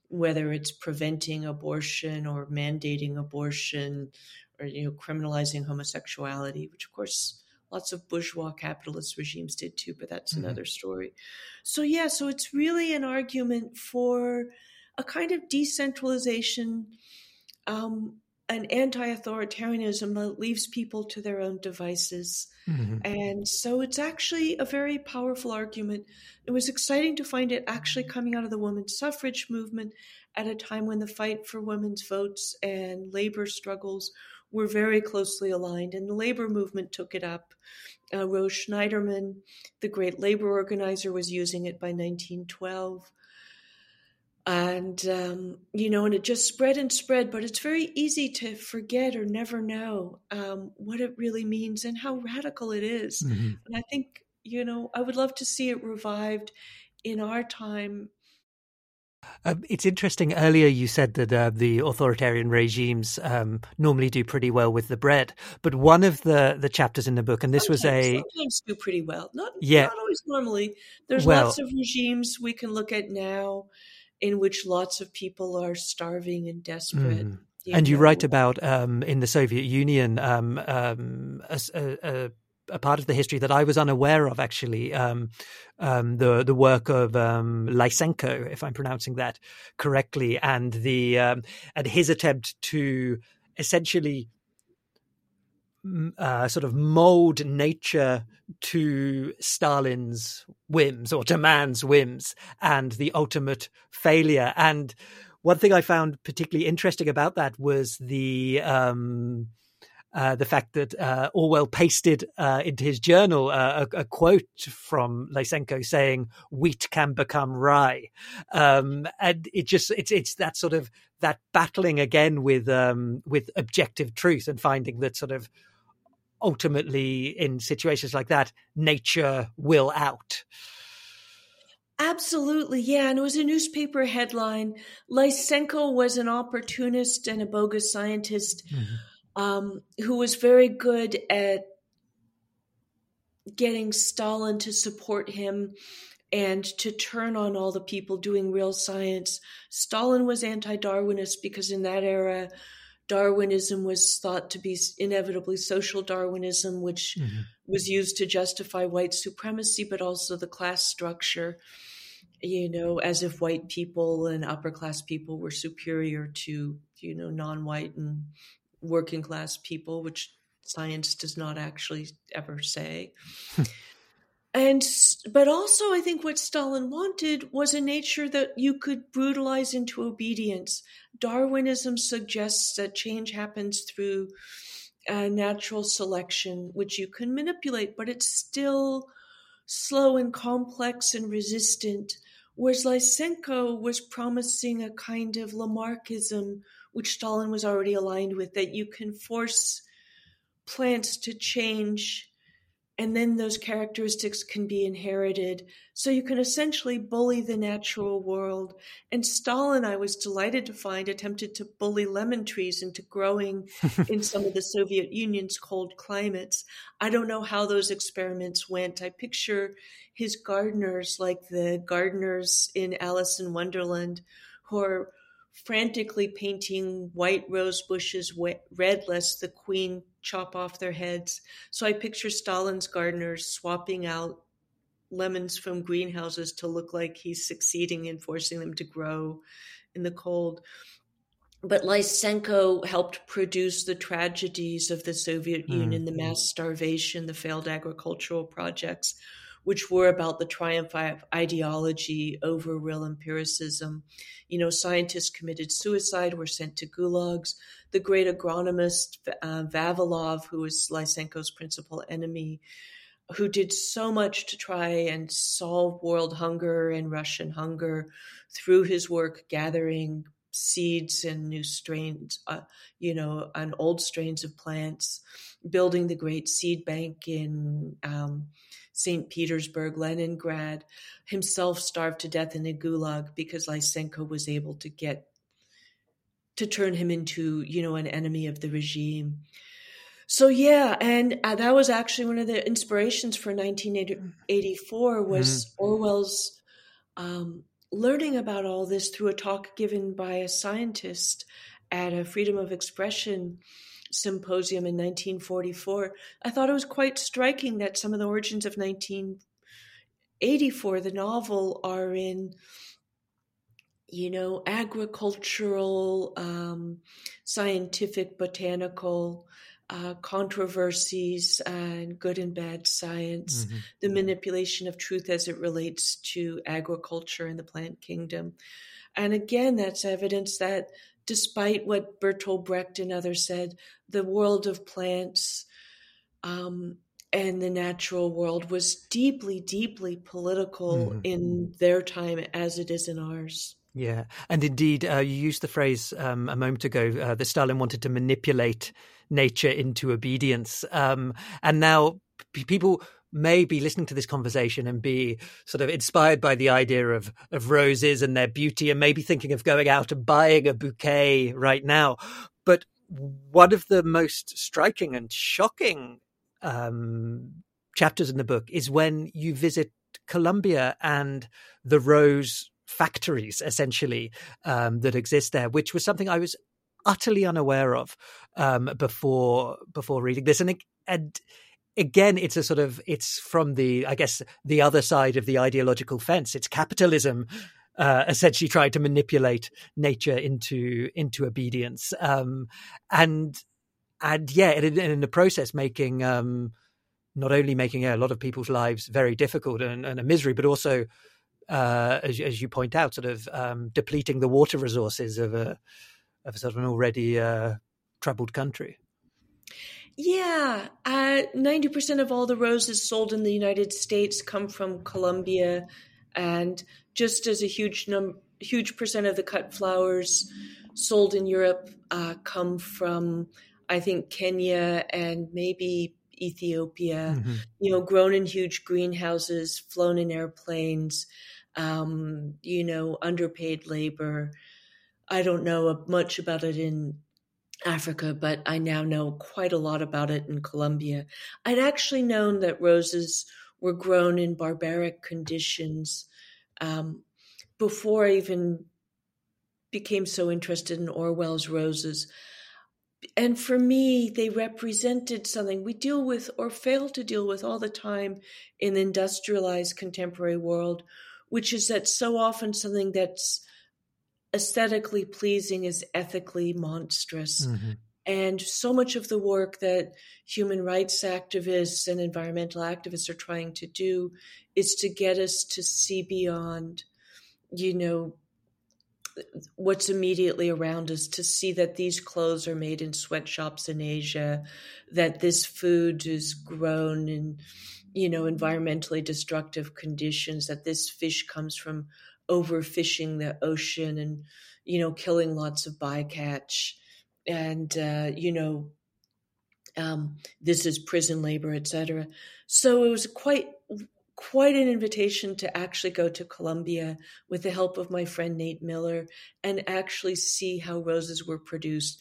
Speaker 2: whether it's preventing abortion or mandating abortion, or you know, criminalizing homosexuality, which of course lots of bourgeois capitalist regimes did too, but that's mm-hmm. another story. So, yeah, so it's really an argument for a kind of decentralization, um, an anti authoritarianism that leaves people to their own devices. Mm-hmm. And so it's actually a very powerful argument. It was exciting to find it actually coming out of the women's suffrage movement at a time when the fight for women's votes and labor struggles were very closely aligned, and the labor movement took it up. Uh, Rose Schneiderman, the great labor organizer, was using it by 1912. And, um, you know, and it just spread and spread, but it's very easy to forget or never know um, what it really means and how radical it is. Mm-hmm. And I think, you know, I would love to see it revived in our time
Speaker 1: um, it's interesting. Earlier, you said that uh, the authoritarian regimes um, normally do pretty well with the bread, but one of the, the chapters in the book, and this
Speaker 2: sometimes,
Speaker 1: was a
Speaker 2: sometimes do pretty well. Not yeah, not always. Normally, there's well, lots of regimes we can look at now in which lots of people are starving and desperate. Mm.
Speaker 1: You and know. you write about um, in the Soviet Union um, um, a, a, a part of the history that I was unaware of, actually. Um, um, the the work of um, Lysenko, if I'm pronouncing that correctly, and the um, and his attempt to essentially uh, sort of mold nature to Stalin's whims or to man's whims, and the ultimate failure. And one thing I found particularly interesting about that was the um, uh, the fact that uh, Orwell pasted uh, into his journal a, a, quote from Lysenko saying "wheat can become rye," um, and it just it's it's that sort of that battling again with um, with objective truth and finding that sort of ultimately in situations like that nature will out.
Speaker 2: Absolutely, yeah. And it was a newspaper headline. Lysenko was an opportunist and a bogus scientist. Mm-hmm um, who was very good at getting Stalin to support him and to turn on all the people doing real science. Stalin was anti Darwinist because in that era, Darwinism was thought to be inevitably social Darwinism, which mm-hmm. was used to justify white supremacy, but also the class structure, you know, as if white people and upper class people were superior to, you know, non white and working class people, which science does not actually ever say. and but also I think what Stalin wanted was a nature that you could brutalize into obedience. Darwinism suggests that change happens through uh, natural selection, which you can manipulate, but it's still slow and complex and resistant. Whereas Lysenko was promising a kind of Lamarckism which Stalin was already aligned with, that you can force plants to change and then those characteristics can be inherited. So you can essentially bully the natural world. And Stalin, I was delighted to find, attempted to bully lemon trees into growing in some of the Soviet Union's cold climates. I don't know how those experiments went. I picture his gardeners like the gardeners in Alice in Wonderland who are frantically painting white rose bushes red lest the queen chop off their heads. So I picture Stalin's gardeners swapping out lemons from greenhouses to look like he's succeeding in forcing them to grow in the cold. but Lysenko helped produce the tragedies of the Soviet mm. Union, the mass starvation, the failed agricultural projects, which were about the triumph of ideology over real empiricism. You know, scientists committed suicide, were sent to gulags. The great agronomist uh, Vavilov, who was Lysenko's principal enemy, who did so much to try and solve world hunger and Russian hunger through his work gathering seeds and new strains, uh, you know, and old strains of plants, building the great seed bank in um, St. Petersburg, Leningrad, himself starved to death in a gulag because Lysenko was able to get to turn him into, you know, an enemy of the regime. So yeah, and uh, that was actually one of the inspirations for 1984 was mm-hmm. Orwell's um, learning about all this through a talk given by a scientist at a freedom of expression symposium in 1944. I thought it was quite striking that some of the origins of 1984, the novel, are in, you know, agricultural, um, scientific, botanical, uh, controversies and good and bad science, mm-hmm. the manipulation of truth as it relates to agriculture and the plant kingdom. And again, that's evidence that despite what Bertolt Brecht and others said, the world of plants um, and the natural world was deeply, deeply political mm-hmm. in their time as it is in ours.
Speaker 1: Yeah, and indeed, uh, you used the phrase um, a moment ago uh, that Stalin wanted to manipulate nature into obedience. Um, and now p- people may be listening to this conversation and be sort of inspired by the idea of of roses and their beauty and maybe thinking of going out and buying a bouquet right now but one of the most striking and shocking um, chapters in the book is when you visit Colombia and the rose factories essentially um, that exist there, which was something I was utterly unaware of um, before before reading this, and and again, it's a sort of it's from the I guess the other side of the ideological fence. It's capitalism. Uh, essentially, trying to manipulate nature into into obedience, um, and and yeah, in, the process, making um, not only making a lot of people's lives very difficult and, and a misery, but also, uh, as, as you point out, sort of um, depleting the water resources of a of sort of an already uh, troubled country.
Speaker 2: Yeah, uh, ninety uh, percent of all the roses sold in the United States come from Colombia, and just as a huge number, huge percent of the cut flowers sold in Europe uh, come from, I think, Kenya and maybe Ethiopia. Mm-hmm. You know, grown in huge greenhouses, flown in airplanes. Um, you know, underpaid labor. I don't know much about it in Africa, but I now know quite a lot about it in Colombia. I'd actually known that roses were grown in barbaric conditions um, before I even became so interested in Orwell's roses. And for me, they represented something we deal with or fail to deal with all the time in the industrialized contemporary world, which is that so often something that's aesthetically pleasing is ethically monstrous. Mm-hmm. And so much of the work that human rights activists and environmental activists are trying to do is to get us to see beyond, you know, what's immediately around us, to see that these clothes are made in sweatshops in Asia, that this food is grown in, you know, environmentally destructive conditions, that this fish comes from overfishing the ocean and you know killing lots of bycatch. And uh, you know um, this is prison labor etc so it was quite quite an invitation to actually go to Colombia with the help of my friend Nate Miller and actually see how roses were produced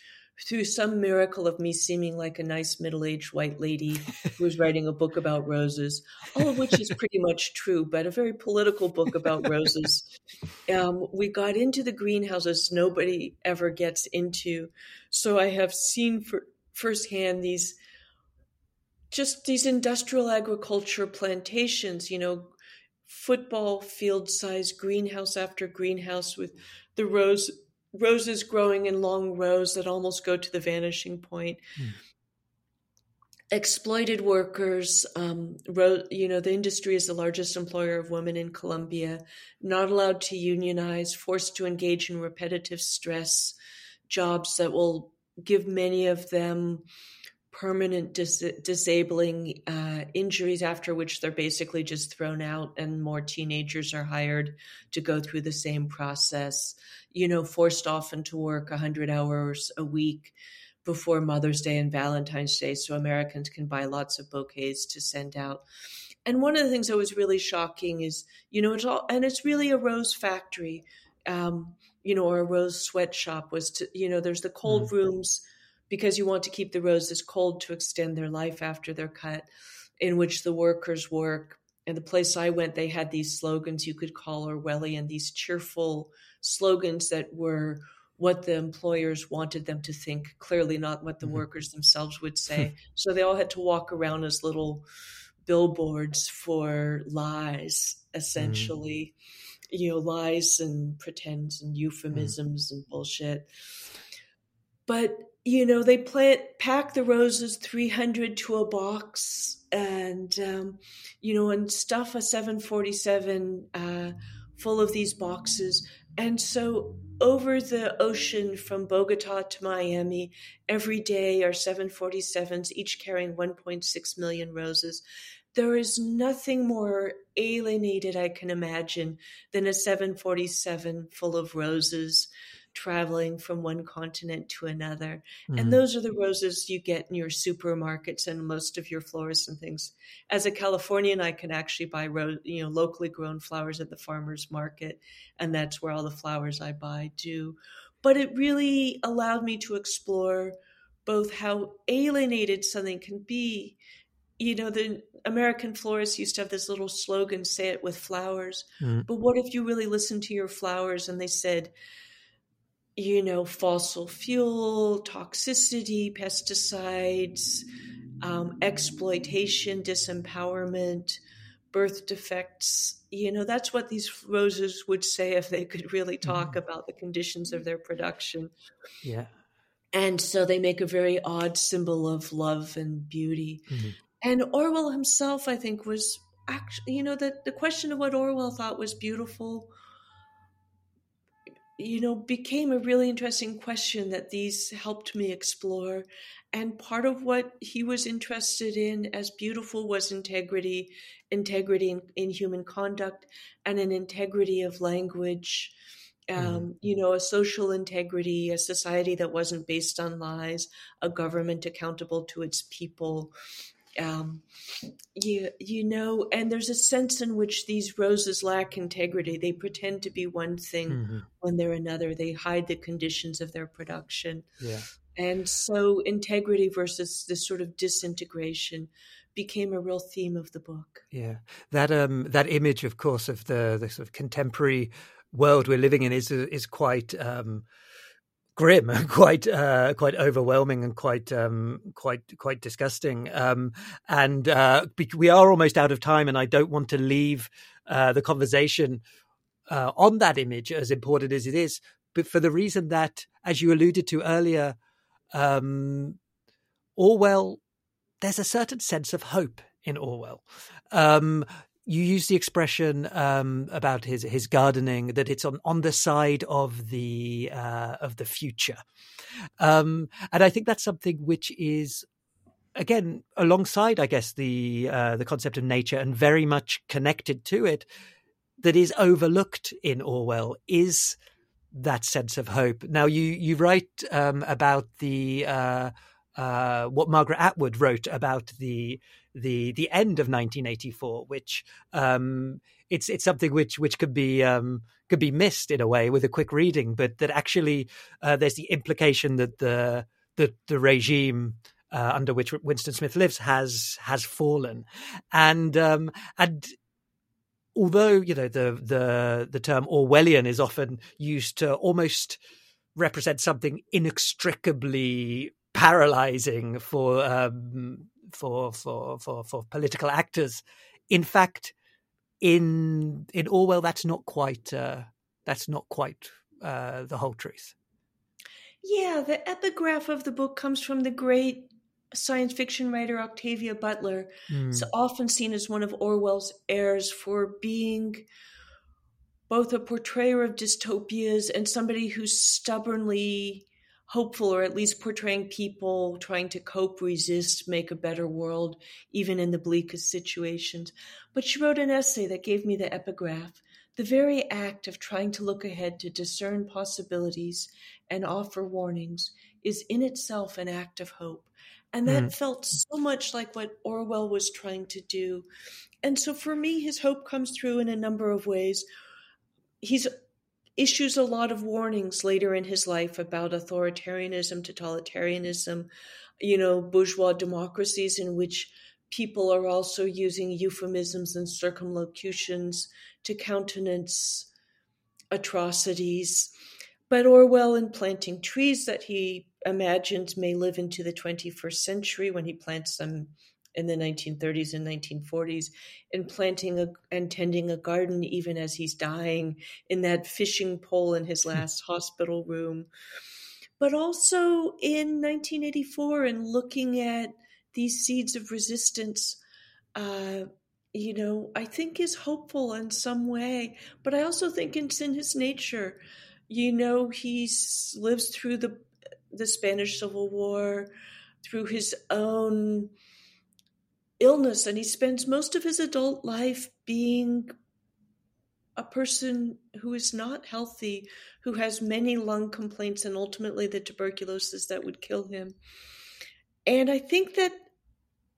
Speaker 2: through some miracle of me seeming like a nice middle-aged white lady who was writing a book about roses, all of which is pretty much true, but a very political book about roses. Um, we got into the greenhouses nobody ever gets into, so I have seen for, firsthand these just these industrial agriculture plantations, you know, football field size greenhouse after greenhouse with the rose roses growing in long rows that almost go to the vanishing point. Mm. Exploited workers, um, ro- you know, the industry is the largest employer of women in Colombia, not allowed to unionize, forced to engage in repetitive stress jobs that will give many of them permanent dis- disabling uh, injuries after which they're basically just thrown out and more teenagers are hired to go through the same process you know forced often to work 100 hours a week before mother's day and valentine's day so americans can buy lots of bouquets to send out and one of the things that was really shocking is you know it's all and it's really a rose factory um, you know or a rose sweatshop was to you know there's the cold mm. rooms because you want to keep the roses cold to extend their life after they're cut, in which the workers work. And the place I went, they had these slogans you could call Orwellian, these cheerful slogans that were what the employers wanted them to think, clearly not what the mm-hmm. workers themselves would say. so they all had to walk around as little billboards for lies, mm-hmm. essentially. Mm-hmm. You know, lies and pretends and euphemisms mm-hmm. and bullshit. But you know they plant pack the roses 300 to a box and um, you know and stuff a 747 uh, full of these boxes. And so over the ocean from bogota to miami every day are 747s each carrying 1.6 million roses. There is nothing more alienated i can imagine than a 747 full of roses traveling from one continent to another. Mm-hmm. And those are the roses you get in your supermarkets and most of your florists and things. As a Californian, I can actually buy ro- you know locally grown flowers at the farmers market, and that's where all the flowers I buy do. But it really allowed me to explore both how alienated something can be. You know, the American florists used to have this little slogan, say it with flowers. Mm-hmm. But what if you really listened to your flowers and they said, you know, fossil fuel, toxicity, pesticides, um, exploitation, disempowerment, birth defects. You know, that's what these roses would say if they could really talk mm-hmm. about the conditions of their production.
Speaker 1: Yeah.
Speaker 2: And so they make a very odd symbol of love and beauty. Mm-hmm. And Orwell himself, I think, was actually, you know, the, the question of what Orwell thought was beautiful you know, became a really interesting question that these helped me explore. And part of what he was interested in as beautiful was integrity, integrity in, in human conduct, and an integrity of language. Um, mm-hmm. You know, a social integrity, a society that wasn't based on lies, a government accountable to its people, um, you you know, and there's a sense in which these roses lack integrity. They pretend to be one thing mm-hmm. when they're another. They hide the conditions of their production.
Speaker 1: Yeah.
Speaker 2: And so integrity versus this sort of disintegration became a real theme of the book.
Speaker 1: Yeah. That um that image of course of the the sort of contemporary world we're living in is is quite um grim, quite uh, quite overwhelming, and quite um, quite quite disgusting. Um, and uh, we are almost out of time, and I don't want to leave uh, the conversation uh, on that image, as important as it is, but for the reason that, as you alluded to earlier, um, Orwell, there's a certain sense of hope in Orwell. Um, you use the expression um, about his his gardening that it's on, on the side of the uh, of the future, um, and I think that's something which is again alongside, I guess, the uh, the concept of nature and very much connected to it. That is overlooked in Orwell is that sense of hope. Now, you you write um, about the uh, uh what Margaret Atwood wrote about the the the end of 1984, which um, it's it's something which which could be um, could be missed in a way with a quick reading, but that actually uh, there's the implication that the the, the regime uh, under which Winston Smith lives has has fallen, and um, and although you know the the the term Orwellian is often used to almost represent something inextricably paralyzing for um, for for for for political actors. In fact, in in Orwell, that's not quite uh, that's not quite uh, the whole truth.
Speaker 2: Yeah, the epigraph of the book comes from the great science fiction writer Octavia Butler.
Speaker 1: Mm.
Speaker 2: It's often seen as one of Orwell's heirs for being both a portrayer of dystopias and somebody who stubbornly hopeful or at least portraying people trying to cope, resist, make a better world, even in the bleakest situations. But she wrote an essay that gave me the epigraph. The very act of trying to look ahead to discern possibilities and offer warnings is in itself an act of hope. And that mm. felt so much like what Orwell was trying to do. And so for me, his hope comes through in a number of ways. He's issues a lot of warnings later in his life about authoritarianism, totalitarianism, you know, bourgeois democracies in which people are also using euphemisms and circumlocutions to countenance atrocities. But Orwell, in planting trees that he imagines may live into the 21st century when he plants them in the 1930s and 1940s and planting a, and tending a garden even as he's dying in that fishing pole in his hmm. last hospital room. But also in 1984 and looking at these seeds of resistance uh, you know i think is hopeful in some way. But i also think it's in his nature. You know he lives through the the spanish civil war through his own illness and he spends most of his adult life being a person who is not healthy, who has many lung complaints and ultimately the tuberculosis that would kill him. And I think that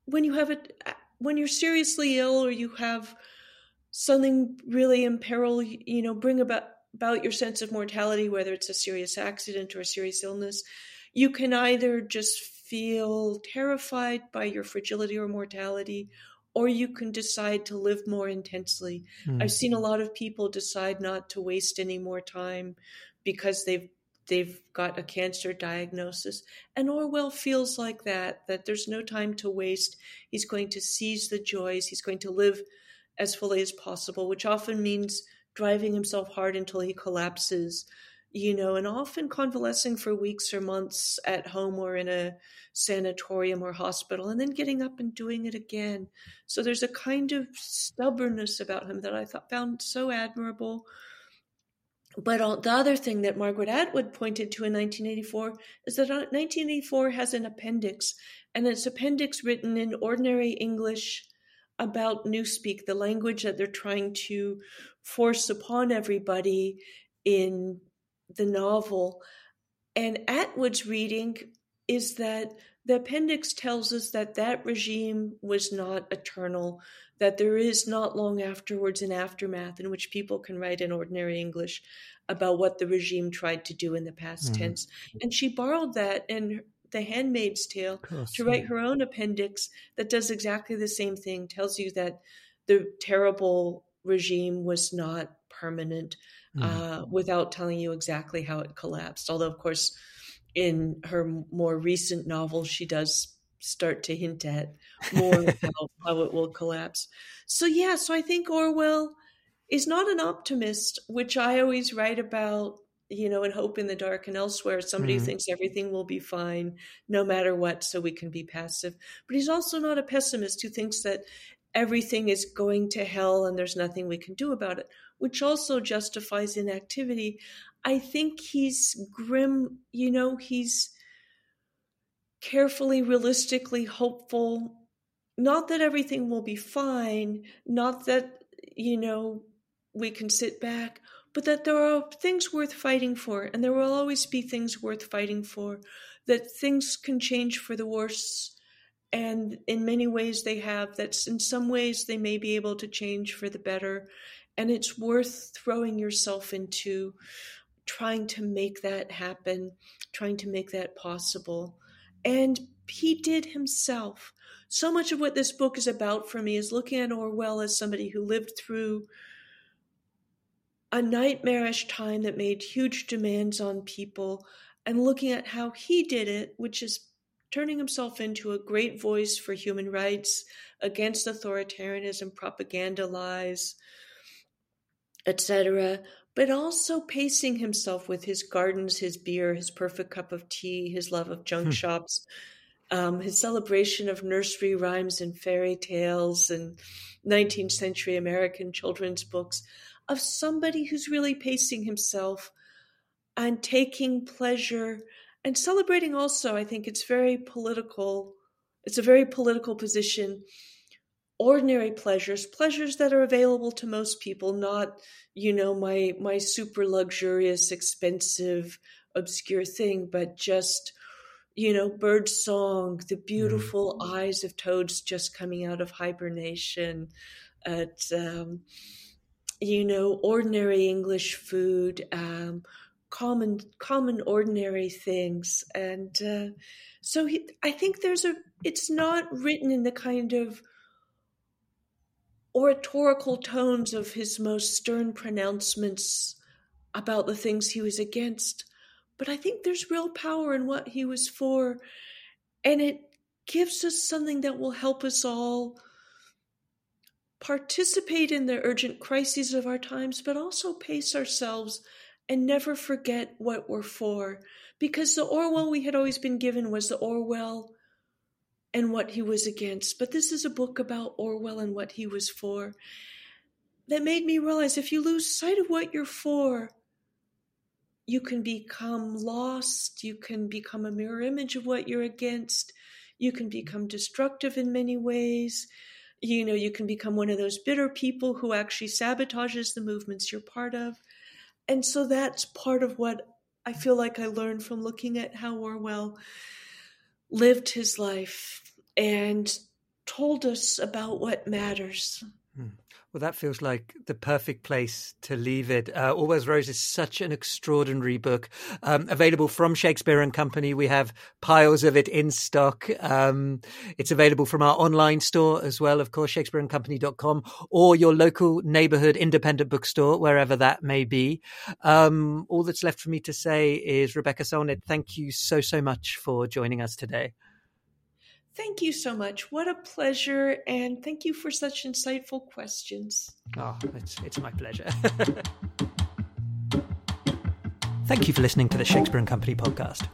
Speaker 2: when you have it, when you're seriously ill or you have something really imperil, you know, bring about about your sense of mortality, whether it's a serious accident or a serious illness, you can either just feel terrified by your fragility or mortality, or you can decide to live more intensely. Mm. I've seen a lot of people decide not to waste any more time because they've they've got a cancer diagnosis. And Orwell feels like that, that there's no time to waste. He's going to seize the joys, he's going to live as fully as possible, which often means driving himself hard until he collapses you know, and often convalescing for weeks or months at home or in a sanatorium or hospital, and then getting up and doing it again. So there's a kind of stubbornness about him that I thought found so admirable. But the other thing that Margaret Atwood pointed to in 1984 is that uh, 1984 has an appendix, and it's appendix written in ordinary English about Newspeak, the language that they're trying to force upon everybody in the novel. And Atwood's reading is that the appendix tells us that that regime was not eternal, that there is not long afterwards an aftermath in which people can write in ordinary English about what the regime tried to do in the past mm-hmm. tense. And she borrowed that in The Handmaid's Tale to write her own appendix that does exactly the same thing, tells you that the terrible regime was not permanent, mm. uh, without telling you exactly how it collapsed. Although, of course, in her more recent novel, she does start to hint at more about how it will collapse. So, yeah, so I think Orwell is not an optimist, which I always write about, you know, in Hope in the Dark and elsewhere. Somebody mm-hmm. who thinks everything will be fine no matter what, so we can be passive. But he's also not a pessimist who thinks that everything is going to hell and there's nothing we can do about it which also justifies inactivity. I think he's grim, you know, he's carefully, realistically hopeful. Not that everything will be fine, not that, you know, we can sit back, but that there are things worth fighting for, and there will always be things worth fighting for, that things can change for the worse. And in many ways, they have. That in some ways, they may be able to change for the better and it's worth throwing yourself into trying to make that happen, trying to make that possible. And he did himself. So much of what this book is about for me is looking at Orwell as somebody who lived through a nightmarish time that made huge demands on people and looking at how he did it, which is turning himself into a great voice for human rights against authoritarianism, propaganda lies, etc., but also pacing himself with his gardens, his beer, his perfect cup of tea, his love of junk hmm. shops, um, his celebration of nursery rhymes and fairy tales and 19th century American children's books, of somebody who's really pacing himself and taking pleasure and celebrating also. I think it's very political. It's a very political position. Ordinary pleasures, pleasures that are available to most people, not, you know, my my super luxurious, expensive, obscure thing, but just you know, bird song, the mm. beautiful mm. eyes of toads just coming out of hibernation, at um, you know, ordinary English food, um, common, common, ordinary things, and uh, so he, I think there's a. It's not written in the kind of oratorical tones of his most stern pronouncements about the things he was against but I think there's real power in what he was for. And it gives us something that will help us all participate in the urgent crises of our times, but also pace ourselves and never forget what we're for. Because the Orwell we had always been given was the Orwell and what he was against. But this is a book about Orwell and what he was for that made me realize if you lose sight of what you're for, you can become lost. You can become a mirror image of what you're against. You can become destructive in many ways. You know, you can become one of those bitter people who actually sabotages the movements you're part of. And so that's part of what I feel like I learned from looking at how Orwell lived his life and told us about what matters.
Speaker 1: Hmm. Well, that feels like the perfect place to leave it. Uh, Orwell's Roses is such an extraordinary book. Um, available from Shakespeare and Company. We have piles of it in stock. Um, it's available from our online store as well, of course, shakespeareandcompany.com or your local neighborhood independent bookstore, wherever that may be. Um, all that's left for me to say is, Rebecca Solnit, thank you so, so much for joining us today.
Speaker 2: Thank you so much. What a pleasure. And thank you for such insightful questions.
Speaker 1: Oh, it's, it's my pleasure. thank you for listening to the Shakespeare and Company podcast.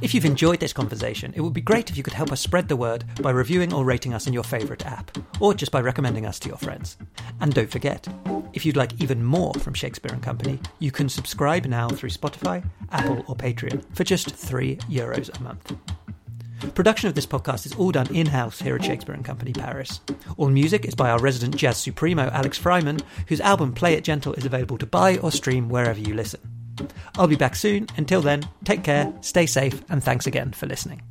Speaker 1: If you've enjoyed this conversation, it would be great if you could help us spread the word by reviewing or rating us in your favourite app, or just by recommending us to your friends. And don't forget, if you'd like even more from Shakespeare and Company, you can subscribe now through Spotify, Apple, or Patreon for just three euros a month. Production of this podcast is all done in house here at Shakespeare and Company Paris. All music is by our resident jazz supremo Alex Freiman, whose album Play It Gentle is available to buy or stream wherever you listen. I'll be back soon. Until then, take care, stay safe, and thanks again for listening.